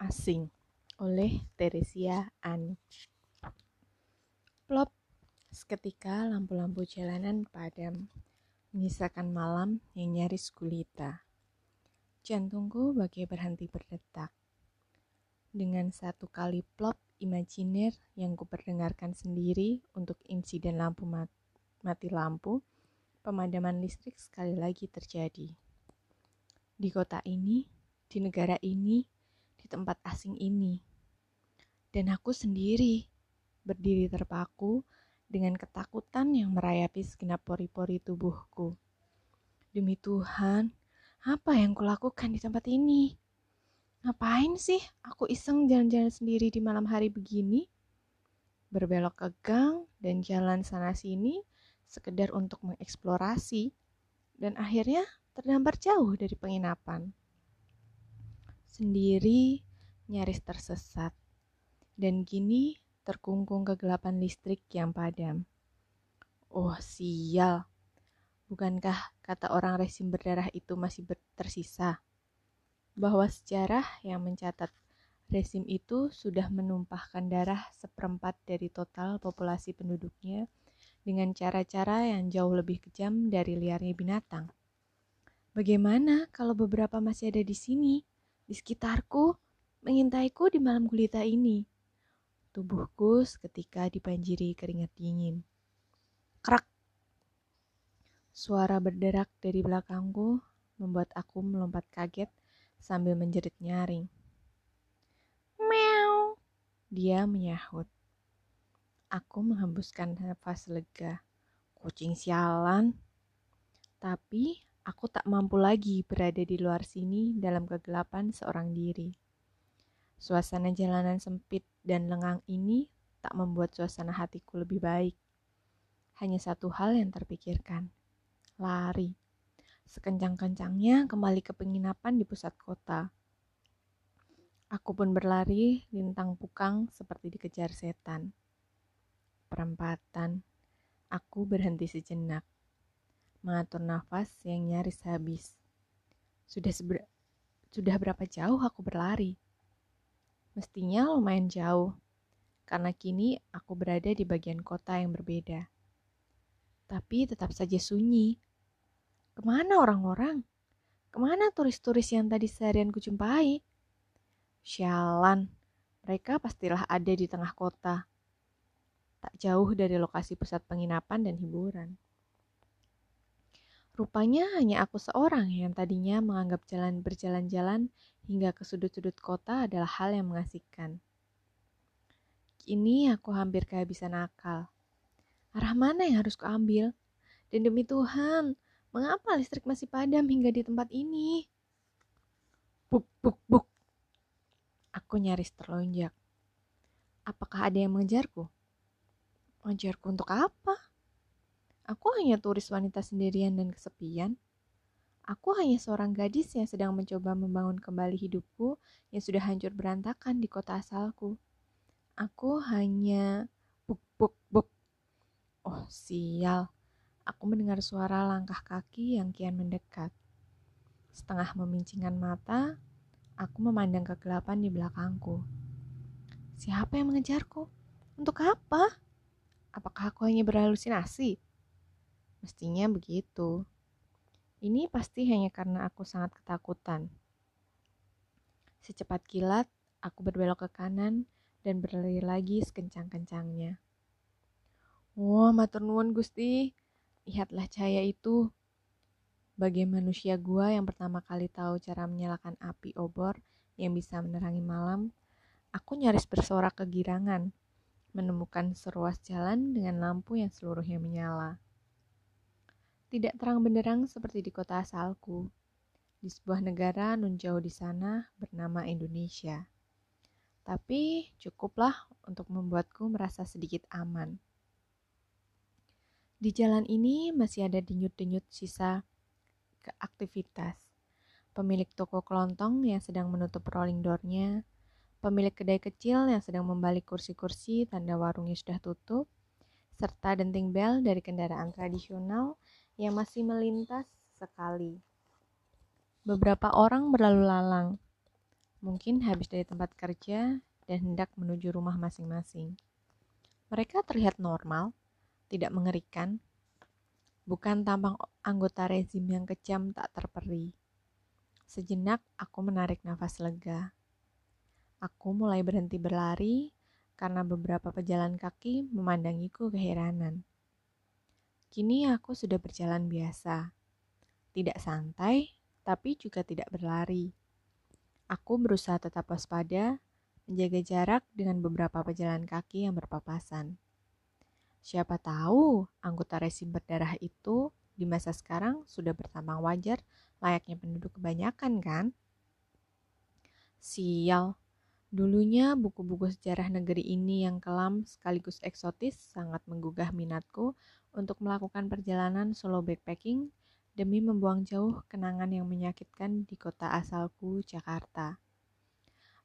Asing oleh Teresia Ani. Plop, seketika lampu-lampu jalanan padam, menyisakan malam yang nyaris gulita. Jantungku bagai berhenti berdetak. Dengan satu kali plop imajiner yang kuperdengarkan sendiri untuk insiden lampu mati lampu, pemadaman listrik sekali lagi terjadi. Di kota ini, di negara ini, di tempat asing ini. Dan aku sendiri, berdiri terpaku dengan ketakutan yang merayapi segenap pori-pori tubuhku. Demi Tuhan, apa yang kulakukan di tempat ini? Ngapain sih aku iseng jalan-jalan sendiri di malam hari begini? Berbelok ke gang dan jalan sana-sini sekedar untuk mengeksplorasi dan akhirnya terdampar jauh dari penginapan sendiri nyaris tersesat, dan kini terkungkung kegelapan listrik yang padam. Oh sial, bukankah kata orang resim berdarah itu masih tersisa? Bahwa sejarah yang mencatat resim itu sudah menumpahkan darah seperempat dari total populasi penduduknya dengan cara-cara yang jauh lebih kejam dari liarnya binatang. Bagaimana kalau beberapa masih ada di sini? Di sekitarku mengintaiku di malam gulita ini. Tubuhku seketika dibanjiri keringat dingin. Krak! Suara berderak dari belakangku membuat aku melompat kaget sambil menjerit nyaring. Meow! Dia menyahut. Aku menghembuskan nafas lega. Kucing sialan. Tapi Aku tak mampu lagi berada di luar sini dalam kegelapan seorang diri. Suasana jalanan sempit dan lengang ini tak membuat suasana hatiku lebih baik. Hanya satu hal yang terpikirkan, lari. Sekencang-kencangnya kembali ke penginapan di pusat kota. Aku pun berlari lintang pukang seperti dikejar setan. Perempatan, aku berhenti sejenak mengatur nafas yang nyaris habis. Sudah seber sudah berapa jauh aku berlari? Mestinya lumayan jauh, karena kini aku berada di bagian kota yang berbeda. Tapi tetap saja sunyi. Ke mana orang-orang? Ke mana turis-turis yang tadi seharian kujumpai? Sialan, mereka pastilah ada di tengah kota. Tak jauh dari lokasi pusat penginapan dan hiburan. Rupanya hanya aku seorang yang tadinya menganggap jalan berjalan-jalan hingga ke sudut-sudut kota adalah hal yang mengasihkan. Kini aku hampir kehabisan akal. Arah mana yang harus kuambil? Dan demi Tuhan, mengapa listrik masih padam hingga di tempat ini? Buk, buk, buk. Aku nyaris terlonjak. Apakah ada yang mengejarku? Mengejarku untuk apa? Aku hanya turis wanita sendirian dan kesepian. Aku hanya seorang gadis yang sedang mencoba membangun kembali hidupku yang sudah hancur berantakan di kota asalku. Aku hanya buk buk buk. Oh sial, aku mendengar suara langkah kaki yang kian mendekat. Setengah memincingkan mata, aku memandang kegelapan di belakangku. Siapa yang mengejarku? Untuk apa? Apakah aku hanya berhalusinasi? Mestinya begitu. Ini pasti hanya karena aku sangat ketakutan. Secepat kilat, aku berbelok ke kanan dan berlari lagi sekencang-kencangnya. Wah, wow, matur nuwun Gusti. Lihatlah cahaya itu. Bagi manusia gua yang pertama kali tahu cara menyalakan api obor yang bisa menerangi malam, aku nyaris bersorak kegirangan menemukan seruas jalan dengan lampu yang seluruhnya menyala tidak terang benderang seperti di kota asalku, di sebuah negara nun jauh di sana bernama Indonesia. Tapi cukuplah untuk membuatku merasa sedikit aman. Di jalan ini masih ada denyut-denyut sisa keaktivitas. Pemilik toko kelontong yang sedang menutup rolling door-nya, pemilik kedai kecil yang sedang membalik kursi-kursi tanda warungnya sudah tutup, serta denting bel dari kendaraan tradisional yang masih melintas sekali. Beberapa orang berlalu lalang. Mungkin habis dari tempat kerja dan hendak menuju rumah masing-masing. Mereka terlihat normal, tidak mengerikan, bukan tampang anggota rezim yang kejam tak terperi. Sejenak aku menarik nafas lega. Aku mulai berhenti berlari karena beberapa pejalan kaki memandangiku keheranan. Kini aku sudah berjalan biasa. Tidak santai, tapi juga tidak berlari. Aku berusaha tetap waspada, menjaga jarak dengan beberapa pejalan kaki yang berpapasan. Siapa tahu anggota resim berdarah itu di masa sekarang sudah bertambah wajar layaknya penduduk kebanyakan kan? Sial, dulunya buku-buku sejarah negeri ini yang kelam sekaligus eksotis sangat menggugah minatku untuk melakukan perjalanan solo backpacking demi membuang jauh kenangan yang menyakitkan di kota asalku, Jakarta.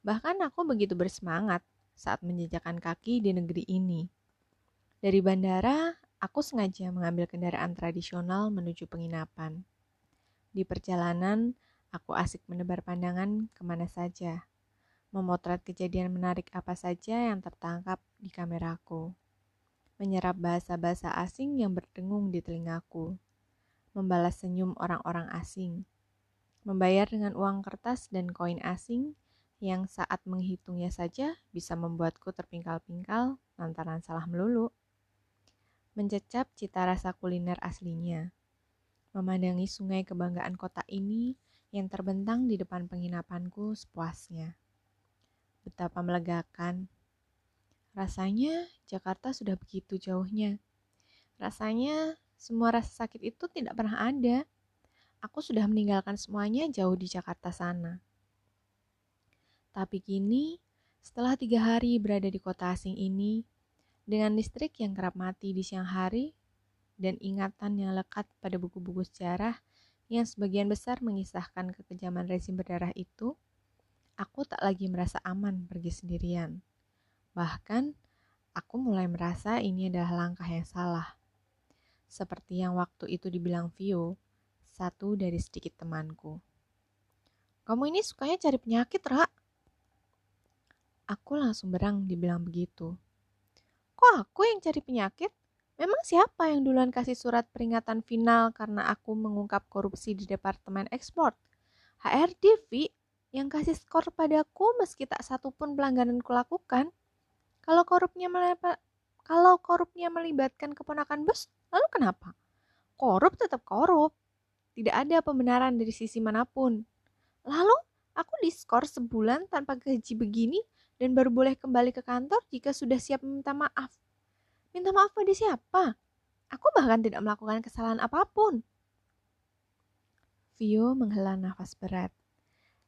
Bahkan aku begitu bersemangat saat menjejakkan kaki di negeri ini. Dari bandara, aku sengaja mengambil kendaraan tradisional menuju penginapan. Di perjalanan, aku asik menebar pandangan ke mana saja, memotret kejadian menarik apa saja yang tertangkap di kameraku menyerap bahasa-bahasa asing yang berdengung di telingaku, membalas senyum orang-orang asing, membayar dengan uang kertas dan koin asing yang saat menghitungnya saja bisa membuatku terpingkal-pingkal lantaran salah melulu. Mencecap cita rasa kuliner aslinya, memandangi sungai kebanggaan kota ini yang terbentang di depan penginapanku sepuasnya. Betapa melegakan Rasanya Jakarta sudah begitu jauhnya. Rasanya semua rasa sakit itu tidak pernah ada. Aku sudah meninggalkan semuanya jauh di Jakarta sana. Tapi kini, setelah tiga hari berada di kota asing ini, dengan listrik yang kerap mati di siang hari, dan ingatan yang lekat pada buku-buku sejarah yang sebagian besar mengisahkan kekejaman rezim berdarah itu, aku tak lagi merasa aman pergi sendirian. Bahkan, aku mulai merasa ini adalah langkah yang salah. Seperti yang waktu itu dibilang Vio, satu dari sedikit temanku. Kamu ini sukanya cari penyakit, Ra. Aku langsung berang dibilang begitu. Kok aku yang cari penyakit? Memang siapa yang duluan kasih surat peringatan final karena aku mengungkap korupsi di Departemen Ekspor? HRD, Vi, yang kasih skor padaku meski tak satu pun pelanggaran kulakukan. Kalau korupnya melepa, kalau korupnya melibatkan keponakan bos, lalu kenapa? Korup tetap korup. Tidak ada pembenaran dari sisi mana pun. Lalu, aku diskor sebulan tanpa gaji begini dan baru boleh kembali ke kantor jika sudah siap meminta maaf. Minta maaf pada siapa? Aku bahkan tidak melakukan kesalahan apa pun. Vio menghela nafas berat.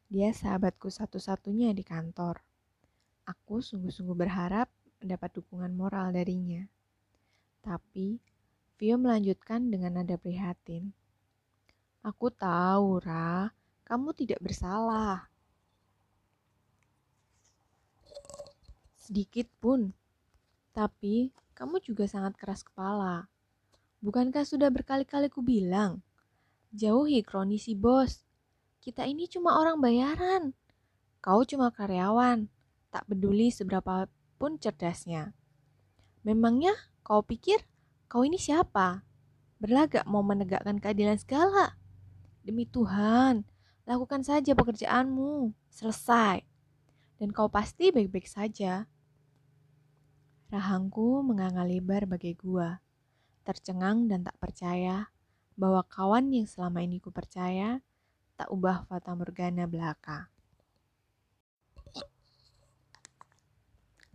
Dia sahabatku satu-satunya di kantor. Aku sungguh-sungguh berharap mendapat dukungan moral darinya. Tapi, Vio melanjutkan dengan nada prihatin. Aku tahu, Ra, kamu tidak bersalah. Sedikit pun. Tapi, kamu juga sangat keras kepala. Bukankah sudah berkali-kali ku bilang, jauhi kronisi bos. Kita ini cuma orang bayaran. Kau cuma karyawan tak peduli seberapa pun cerdasnya. Memangnya kau pikir kau ini siapa? Berlagak mau menegakkan keadilan segala. Demi Tuhan, lakukan saja pekerjaanmu. Selesai. Dan kau pasti baik-baik saja. Rahangku menganga lebar bagai gua, tercengang dan tak percaya bahwa kawan yang selama ini ku percaya tak ubah fata morgana belaka.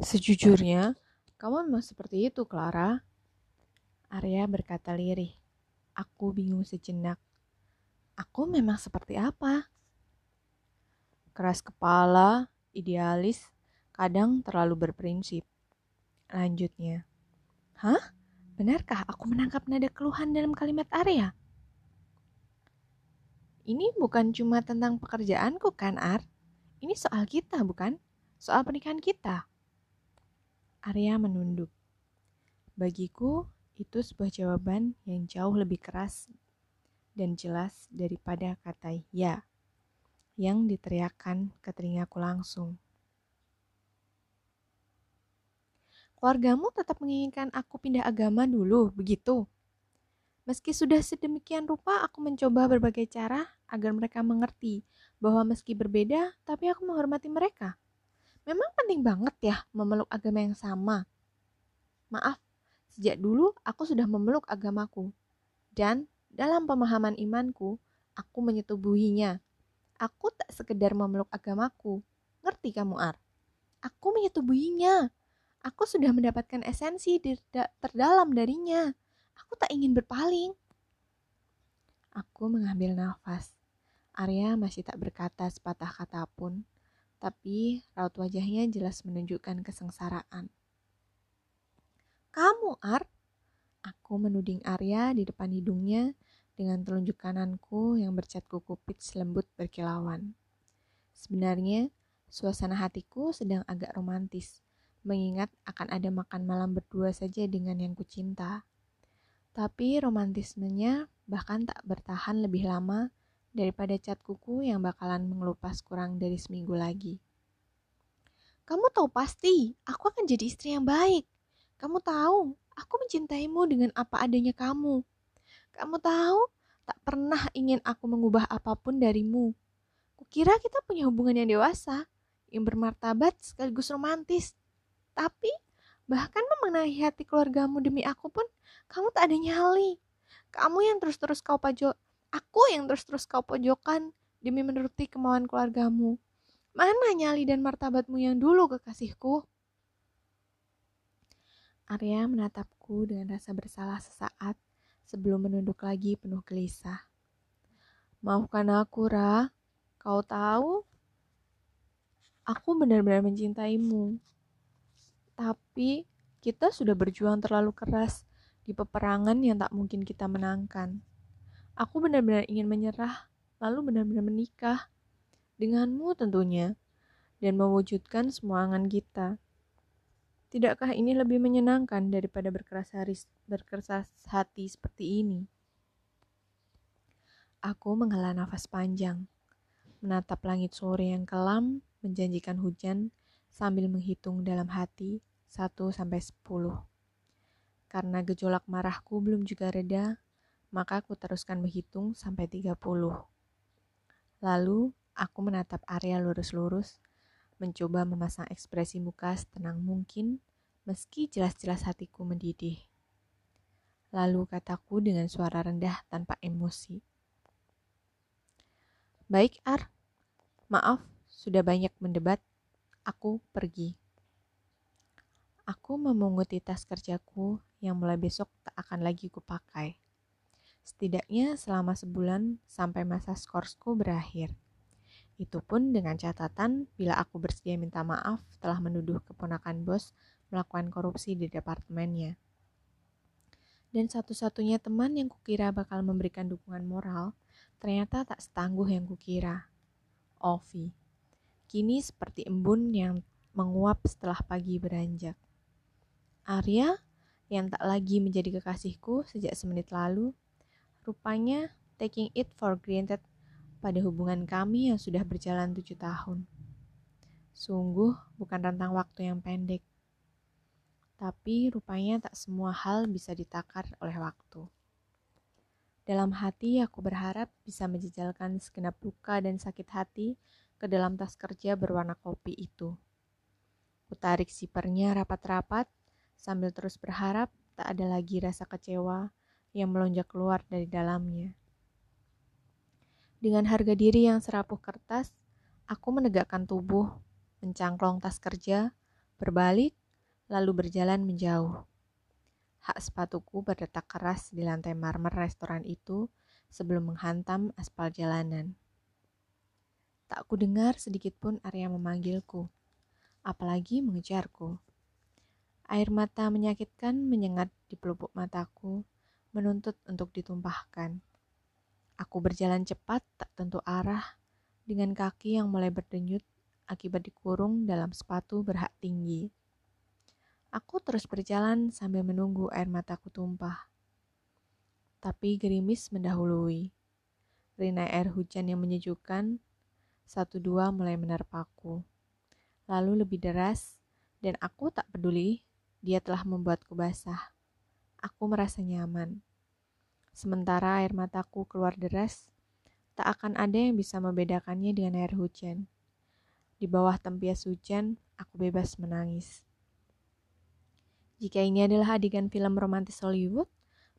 Sejujurnya, kamu memang seperti itu, Clara. Arya berkata lirih. Aku bingung sejenak. Aku memang seperti apa? Keras kepala, idealis, kadang terlalu berprinsip. Lanjutnya. Hah? Benarkah aku menangkap nada keluhan dalam kalimat Arya? Ini bukan cuma tentang pekerjaanku kan, Ar? Ini soal kita, bukan? Soal pernikahan kita. Arya menunduk. Bagiku, itu sebuah jawaban yang jauh lebih keras dan jelas daripada kata ya. yang diteriakkan ke telingaku langsung. Keluargamu tetap menginginkan aku pindah agama dulu, begitu? Meski sudah sedemikian rupa, aku mencoba berbagai cara agar mereka mengerti bahwa meski berbeda, tapi aku menghormati mereka. Memang penting banget ya memeluk agama yang sama. Maaf, sejak dulu aku sudah memeluk agamaku. Dan dalam pemahaman imanku, aku menyetubuhinya. Aku tak sekedar memeluk agamaku. Ngerti kamu, Ar? Aku menyetubuhinya Aku sudah mendapatkan esensi terdalam darinya. Aku tak ingin berpaling. Aku mengambil nafas. Arya masih tak berkata sepatah kata pun, tapi raut wajahnya jelas menunjukkan kesengsaraan. Kamu, Ar? Aku menuding Arya di depan hidungnya dengan telunjuk kananku yang bercat kuku pitch lembut berkilauan. Sebenarnya, suasana hatiku sedang agak romantis mengingat akan ada makan malam berdua saja dengan yang kucinta. Tapi romantismenya bahkan tak bertahan lebih lama daripada cat kuku yang bakalan mengelupas kurang dari seminggu lagi. Kamu tahu pasti, aku akan jadi istri yang baik. Kamu tahu, aku mencintaimu dengan apa adanya kamu. Kamu tahu, tak pernah ingin aku mengubah apa pun darimu. Kukira kita punya hubungan yang dewasa, yang bermartabat sekaligus romantis. Tapi bahkan memenangi hati keluargamu demi aku pun kamu tak ada nyali. Kamu yang terus-terus kau pojok, aku yang terus-terus kau pojokkan demi menuruti kemauan keluargamu. Mana nyali dan martabatmu yang dulu kekasihku? Arya menatapku dengan rasa bersalah sesaat sebelum menunduk lagi penuh gelisah. Maafkan aku, Ra. Kau tahu, aku benar-benar mencintaimu. Tapi kita sudah berjuang terlalu keras di peperangan yang tak mungkin kita menangkan. Aku benar-benar ingin menyerah, lalu benar-benar menikah denganmu tentunya, dan mewujudkan semua angan kita. Tidakkah ini lebih menyenangkan daripada berkeras, haris, berkeras hati seperti ini? Aku menghela nafas panjang, menatap langit sore yang kelam, menjanjikan hujan, sambil menghitung dalam hati 1 sampai 10. Karena gejolak marahku belum juga reda, maka aku teruskan menghitung sampai 30. Lalu, aku menatap area lurus-lurus, mencoba memasang ekspresi muka setenang mungkin, meski jelas-jelas hatiku mendidih. Lalu kataku dengan suara rendah tanpa emosi. Baik, Ar. Maaf, sudah banyak mendebat aku pergi. Aku memunguti tas kerjaku yang mulai besok tak akan lagi kupakai. Setidaknya selama sebulan sampai masa skorsku berakhir. Itu pun dengan catatan bila aku bersedia minta maaf telah menuduh keponakan bos melakukan korupsi di departemennya. Dan satu-satunya teman yang kukira bakal memberikan dukungan moral, ternyata tak setangguh yang kukira. Ovi kini seperti embun yang menguap setelah pagi beranjak. Arya, yang tak lagi menjadi kekasihku sejak semenit lalu, rupanya taking it for granted pada hubungan kami yang sudah berjalan tujuh tahun. Sungguh bukan rentang waktu yang pendek. Tapi rupanya tak semua hal bisa ditakar oleh waktu. Dalam hati aku berharap bisa menjejalkan segenap luka dan sakit hati ke dalam tas kerja berwarna kopi itu. Kutarik sipernya rapat-rapat sambil terus berharap tak ada lagi rasa kecewa yang melonjak keluar dari dalamnya. Dengan harga diri yang serapuh kertas, aku menegakkan tubuh, mencangklong tas kerja, berbalik, lalu berjalan menjauh. Hak sepatuku berdetak keras di lantai marmer restoran itu sebelum menghantam aspal jalanan. Tak ku dengar sedikit pun Arya memanggilku, apalagi mengejarku. Air mata menyakitkan menyengat di pelupuk mataku, menuntut untuk ditumpahkan. Aku berjalan cepat, tak tentu arah, dengan kaki yang mulai berdenyut akibat dikurung dalam sepatu berhak tinggi. Aku terus berjalan sambil menunggu air mataku tumpah. Tapi gerimis mendahului. Rina air hujan yang menyejukkan Satu dua mulai menerpaku. Lalu lebih deras, dan aku tak peduli, dia telah membuatku basah. Aku merasa nyaman. Sementara air mataku keluar deras, tak akan ada yang bisa membedakannya dengan air hujan. Di bawah tempias hujan, aku bebas menangis. Jika ini adalah adegan film romantis Hollywood,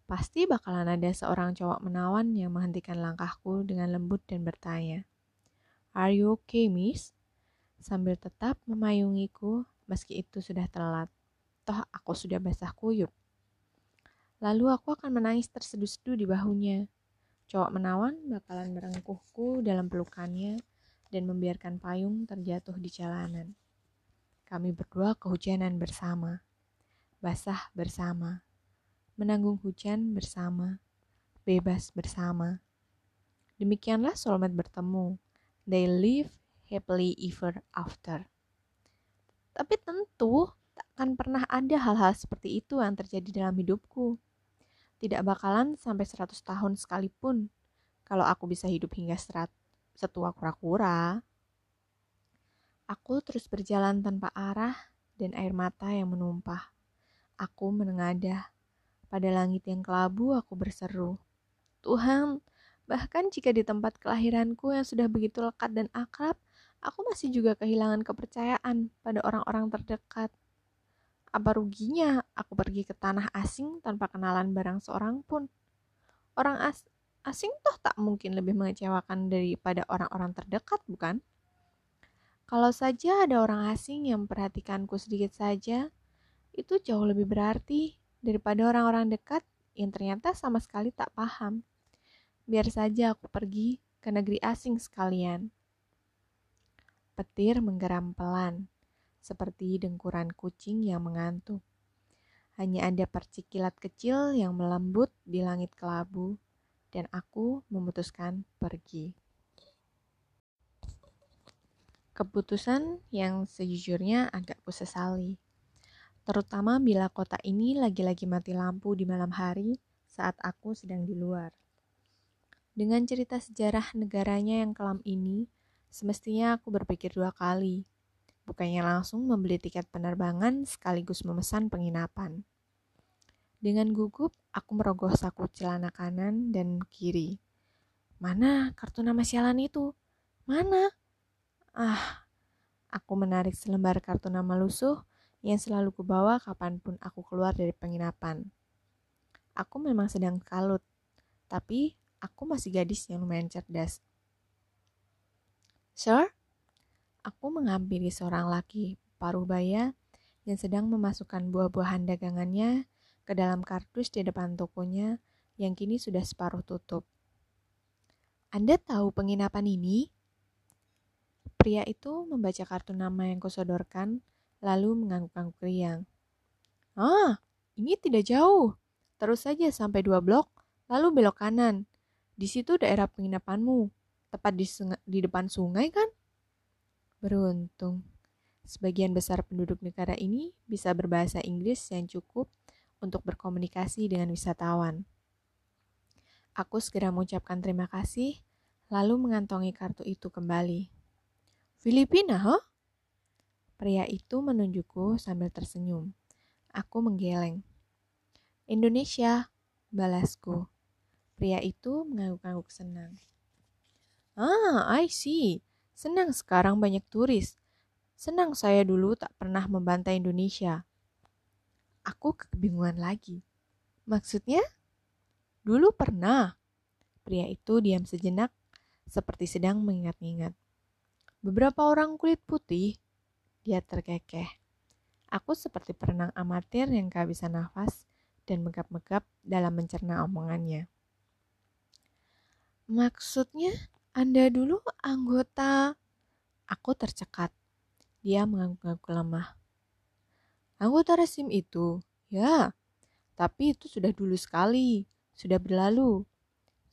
pasti bakalan ada seorang cowok menawan yang menghentikan langkahku dengan lembut dan bertanya, Are you okay, miss? Sambil tetap memayungiku meski itu sudah telat. Toh aku sudah basah kuyup. Lalu aku akan menangis terseduh-seduh di bahunya. Cowok menawan bakalan merengkuhku dalam pelukannya dan membiarkan payung terjatuh di jalanan. Kami berdua kehujanan bersama basah bersama, menanggung hujan bersama, bebas bersama. Demikianlah soulmate bertemu. They live happily ever after. Tapi tentu tak akan pernah ada hal-hal seperti itu yang terjadi dalam hidupku. Tidak bakalan sampai 100 tahun sekalipun kalau aku bisa hidup hingga serat, setua kura-kura. Aku terus berjalan tanpa arah dan air mata yang menumpah. Aku menengadah. Pada langit yang kelabu aku berseru. Tuhan, bahkan jika di tempat kelahiranku yang sudah begitu lekat dan akrab, aku masih juga kehilangan kepercayaan pada orang-orang terdekat. Apa ruginya aku pergi ke tanah asing tanpa kenalan barang seorang pun? Orang as asing toh tak mungkin lebih mengecewakan daripada orang-orang terdekat, bukan? Kalau saja ada orang asing yang memperhatikanku sedikit saja, itu jauh lebih berarti daripada orang-orang dekat yang ternyata sama sekali tak paham. Biar saja aku pergi ke negeri asing sekalian. Petir menggeram pelan, seperti dengkuran kucing yang mengantuk. Hanya ada percikilat kecil yang melembut di langit kelabu, dan aku memutuskan pergi. Keputusan yang sejujurnya agak kusesali terutama bila kota ini lagi-lagi mati lampu di malam hari saat aku sedang di luar. Dengan cerita sejarah negaranya yang kelam ini, semestinya aku berpikir dua kali, bukannya langsung membeli tiket penerbangan sekaligus memesan penginapan. Dengan gugup, aku merogoh saku celana kanan dan kiri. Mana kartu nama sialan itu? Mana? Ah, aku menarik selembar kartu nama lusuh yang selalu kubawa kapan pun aku keluar dari penginapan. Aku memang sedang kalut, tapi aku masih gadis yang lumayan cerdas. Sir, aku menghampiri seorang laki paruh baya yang sedang memasukkan buah-buahan dagangannya ke dalam kardus di depan tokonya yang kini sudah separuh tutup. Anda tahu penginapan ini? Pria itu membaca kartu nama yang kusodorkan lalu mengangguk-angguk riang. Ah, ini tidak jauh. Terus saja sampai dua blok, lalu belok kanan. Di situ daerah penginapanmu, tepat di, di depan sungai kan? Beruntung, sebagian besar penduduk negara ini bisa berbahasa Inggris yang cukup untuk berkomunikasi dengan wisatawan. Aku segera mengucapkan terima kasih, lalu mengantongi kartu itu kembali. Filipina, huh? Pria itu menunjukku sambil tersenyum. Aku menggeleng. Indonesia, balasku. Pria itu mengangguk-angguk senang. Ah, I see. Senang sekarang banyak turis. Senang saya dulu tak pernah membantai Indonesia. Aku kebingungan lagi. Maksudnya? Dulu pernah. Pria itu diam sejenak, seperti sedang mengingat-ingat. Beberapa orang kulit putih dia terkekeh. Aku seperti perenang amatir yang kehabisan nafas dan megap-megap dalam mencerna omongannya. Maksudnya, Anda dulu anggota... Aku tercekat. Dia mengangguk-angguk lemah. Anggota resim itu? Ya, tapi itu sudah dulu sekali. Sudah berlalu.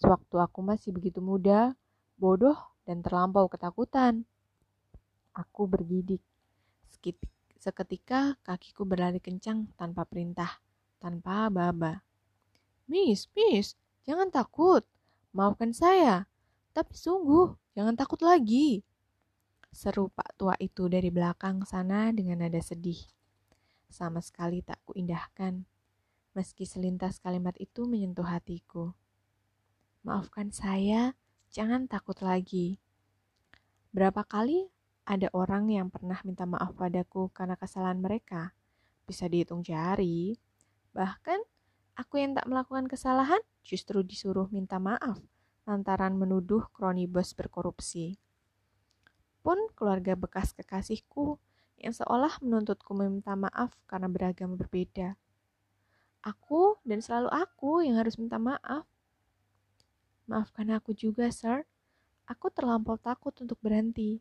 Sewaktu aku masih begitu muda, bodoh, dan terlampau ketakutan. Aku bergidik. Seketika kakiku berlari kencang tanpa perintah, tanpa aba-aba. Miss, miss, jangan takut. Maafkan saya. Tapi sungguh, jangan takut lagi. Seru Pak tua itu dari belakang sana dengan nada sedih. Sama sekali tak kuindahkan, meski selintas kalimat itu menyentuh hatiku. Maafkan saya, jangan takut lagi. Berapa kali ada orang yang pernah minta maaf padaku karena kesalahan mereka? Bisa dihitung jari. Bahkan, aku yang tak melakukan kesalahan justru disuruh minta maaf lantaran menuduh kroni bos berkorupsi pun keluarga bekas kekasihku yang seolah menuntutku meminta maaf karena beragama berbeda. Aku dan selalu aku yang harus minta maaf. Maafkan aku juga, Sir. Aku terlampau takut untuk berhenti.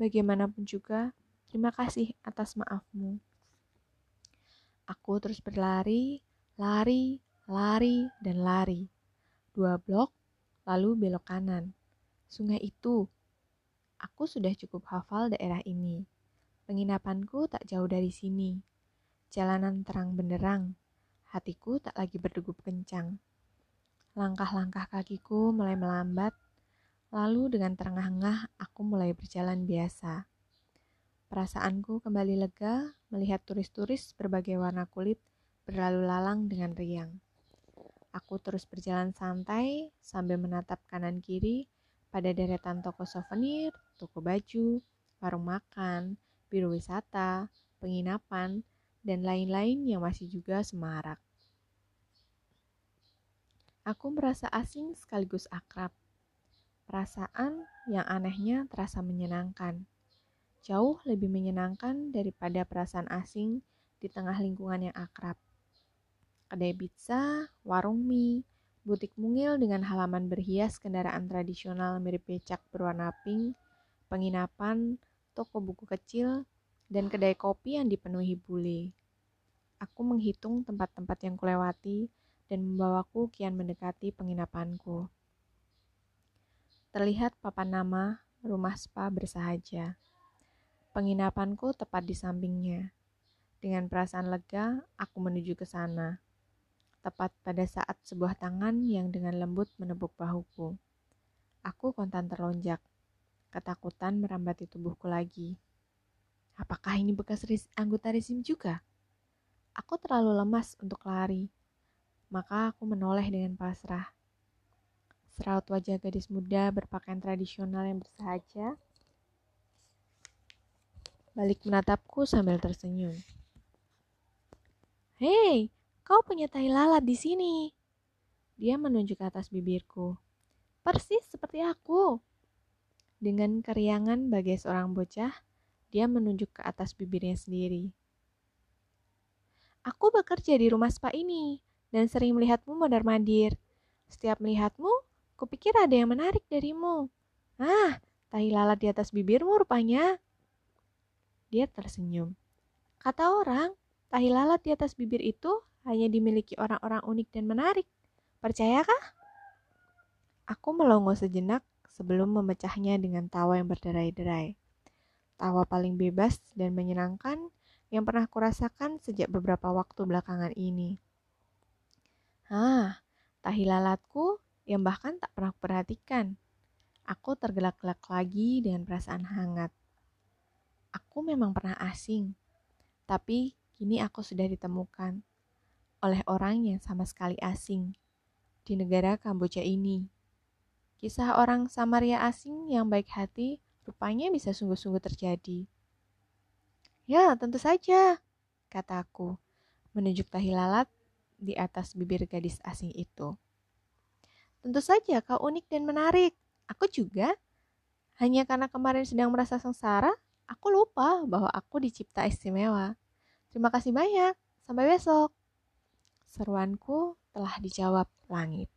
Bagaimanapun juga, terima kasih atas maafmu. Aku terus berlari, lari, lari, dan lari. Dua blok, lalu belok kanan. Sungai itu Aku sudah cukup hafal daerah ini. Penginapanku tak jauh dari sini. Jalanan terang benderang. Hatiku tak lagi berdegup kencang. Langkah-langkah kakiku mulai melambat. Lalu dengan terengah-engah aku mulai berjalan biasa. Perasaanku kembali lega melihat turis-turis berbagai warna kulit berlalu lalang dengan riang. Aku terus berjalan santai sambil menatap kanan kiri pada deretan toko souvenir, toko baju, warung makan, biro wisata, penginapan, dan lain-lain yang masih juga semarak. Aku merasa asing sekaligus akrab. Perasaan yang anehnya terasa menyenangkan. Jauh lebih menyenangkan daripada perasaan asing di tengah lingkungan yang akrab. Kedai pizza, warung mie, butik mungil dengan halaman berhias kendaraan tradisional mirip becak berwarna pink, penginapan, toko buku kecil, dan kedai kopi yang dipenuhi bule. Aku menghitung tempat-tempat yang kulewati dan membawaku kian mendekati penginapanku. Terlihat papan nama rumah spa bersahaja. Penginapanku tepat di sampingnya. Dengan perasaan lega, aku menuju ke sana tepat pada saat sebuah tangan yang dengan lembut menepuk bahuku. Aku kontan terlonjak. Ketakutan merambati tubuhku lagi. Apakah ini bekas ris anggota rezim juga? Aku terlalu lemas untuk lari. Maka aku menoleh dengan pasrah. Seraut wajah gadis muda berpakaian tradisional yang bersahaja balik menatapku sambil tersenyum. Hei, Kau punya tai lalat di sini. Dia menunjuk ke atas bibirku. Persis seperti aku. Dengan keriangan bagai seorang bocah, dia menunjuk ke atas bibirnya sendiri. Aku bekerja di rumah spa ini dan sering melihatmu mondar-mandir. Setiap melihatmu, kupikir ada yang menarik darimu. Ah, tahi lalat di atas bibirmu rupanya. Dia tersenyum. Kata orang, tahi lalat di atas bibir itu hanya dimiliki orang-orang unik dan menarik. Percayakah? Aku melongo sejenak sebelum memecahnya dengan tawa yang berderai-derai. Tawa paling bebas dan menyenangkan yang pernah kurasakan sejak beberapa waktu belakangan ini. Ah, tahi lalatku yang bahkan tak pernah perhatikan. Aku tergelak-gelak lagi dengan perasaan hangat. Aku memang pernah asing, tapi kini aku sudah ditemukan oleh orang yang sama sekali asing di negara Kamboja ini. Kisah orang Samaria asing yang baik hati rupanya bisa sungguh-sungguh terjadi. Ya, tentu saja, kataku, menunjuk tahi lalat di atas bibir gadis asing itu. Tentu saja kau unik dan menarik. Aku juga. Hanya karena kemarin sedang merasa sengsara, aku lupa bahwa aku dicipta istimewa. Terima kasih banyak. Sampai besok. Seruanku telah dijawab langit.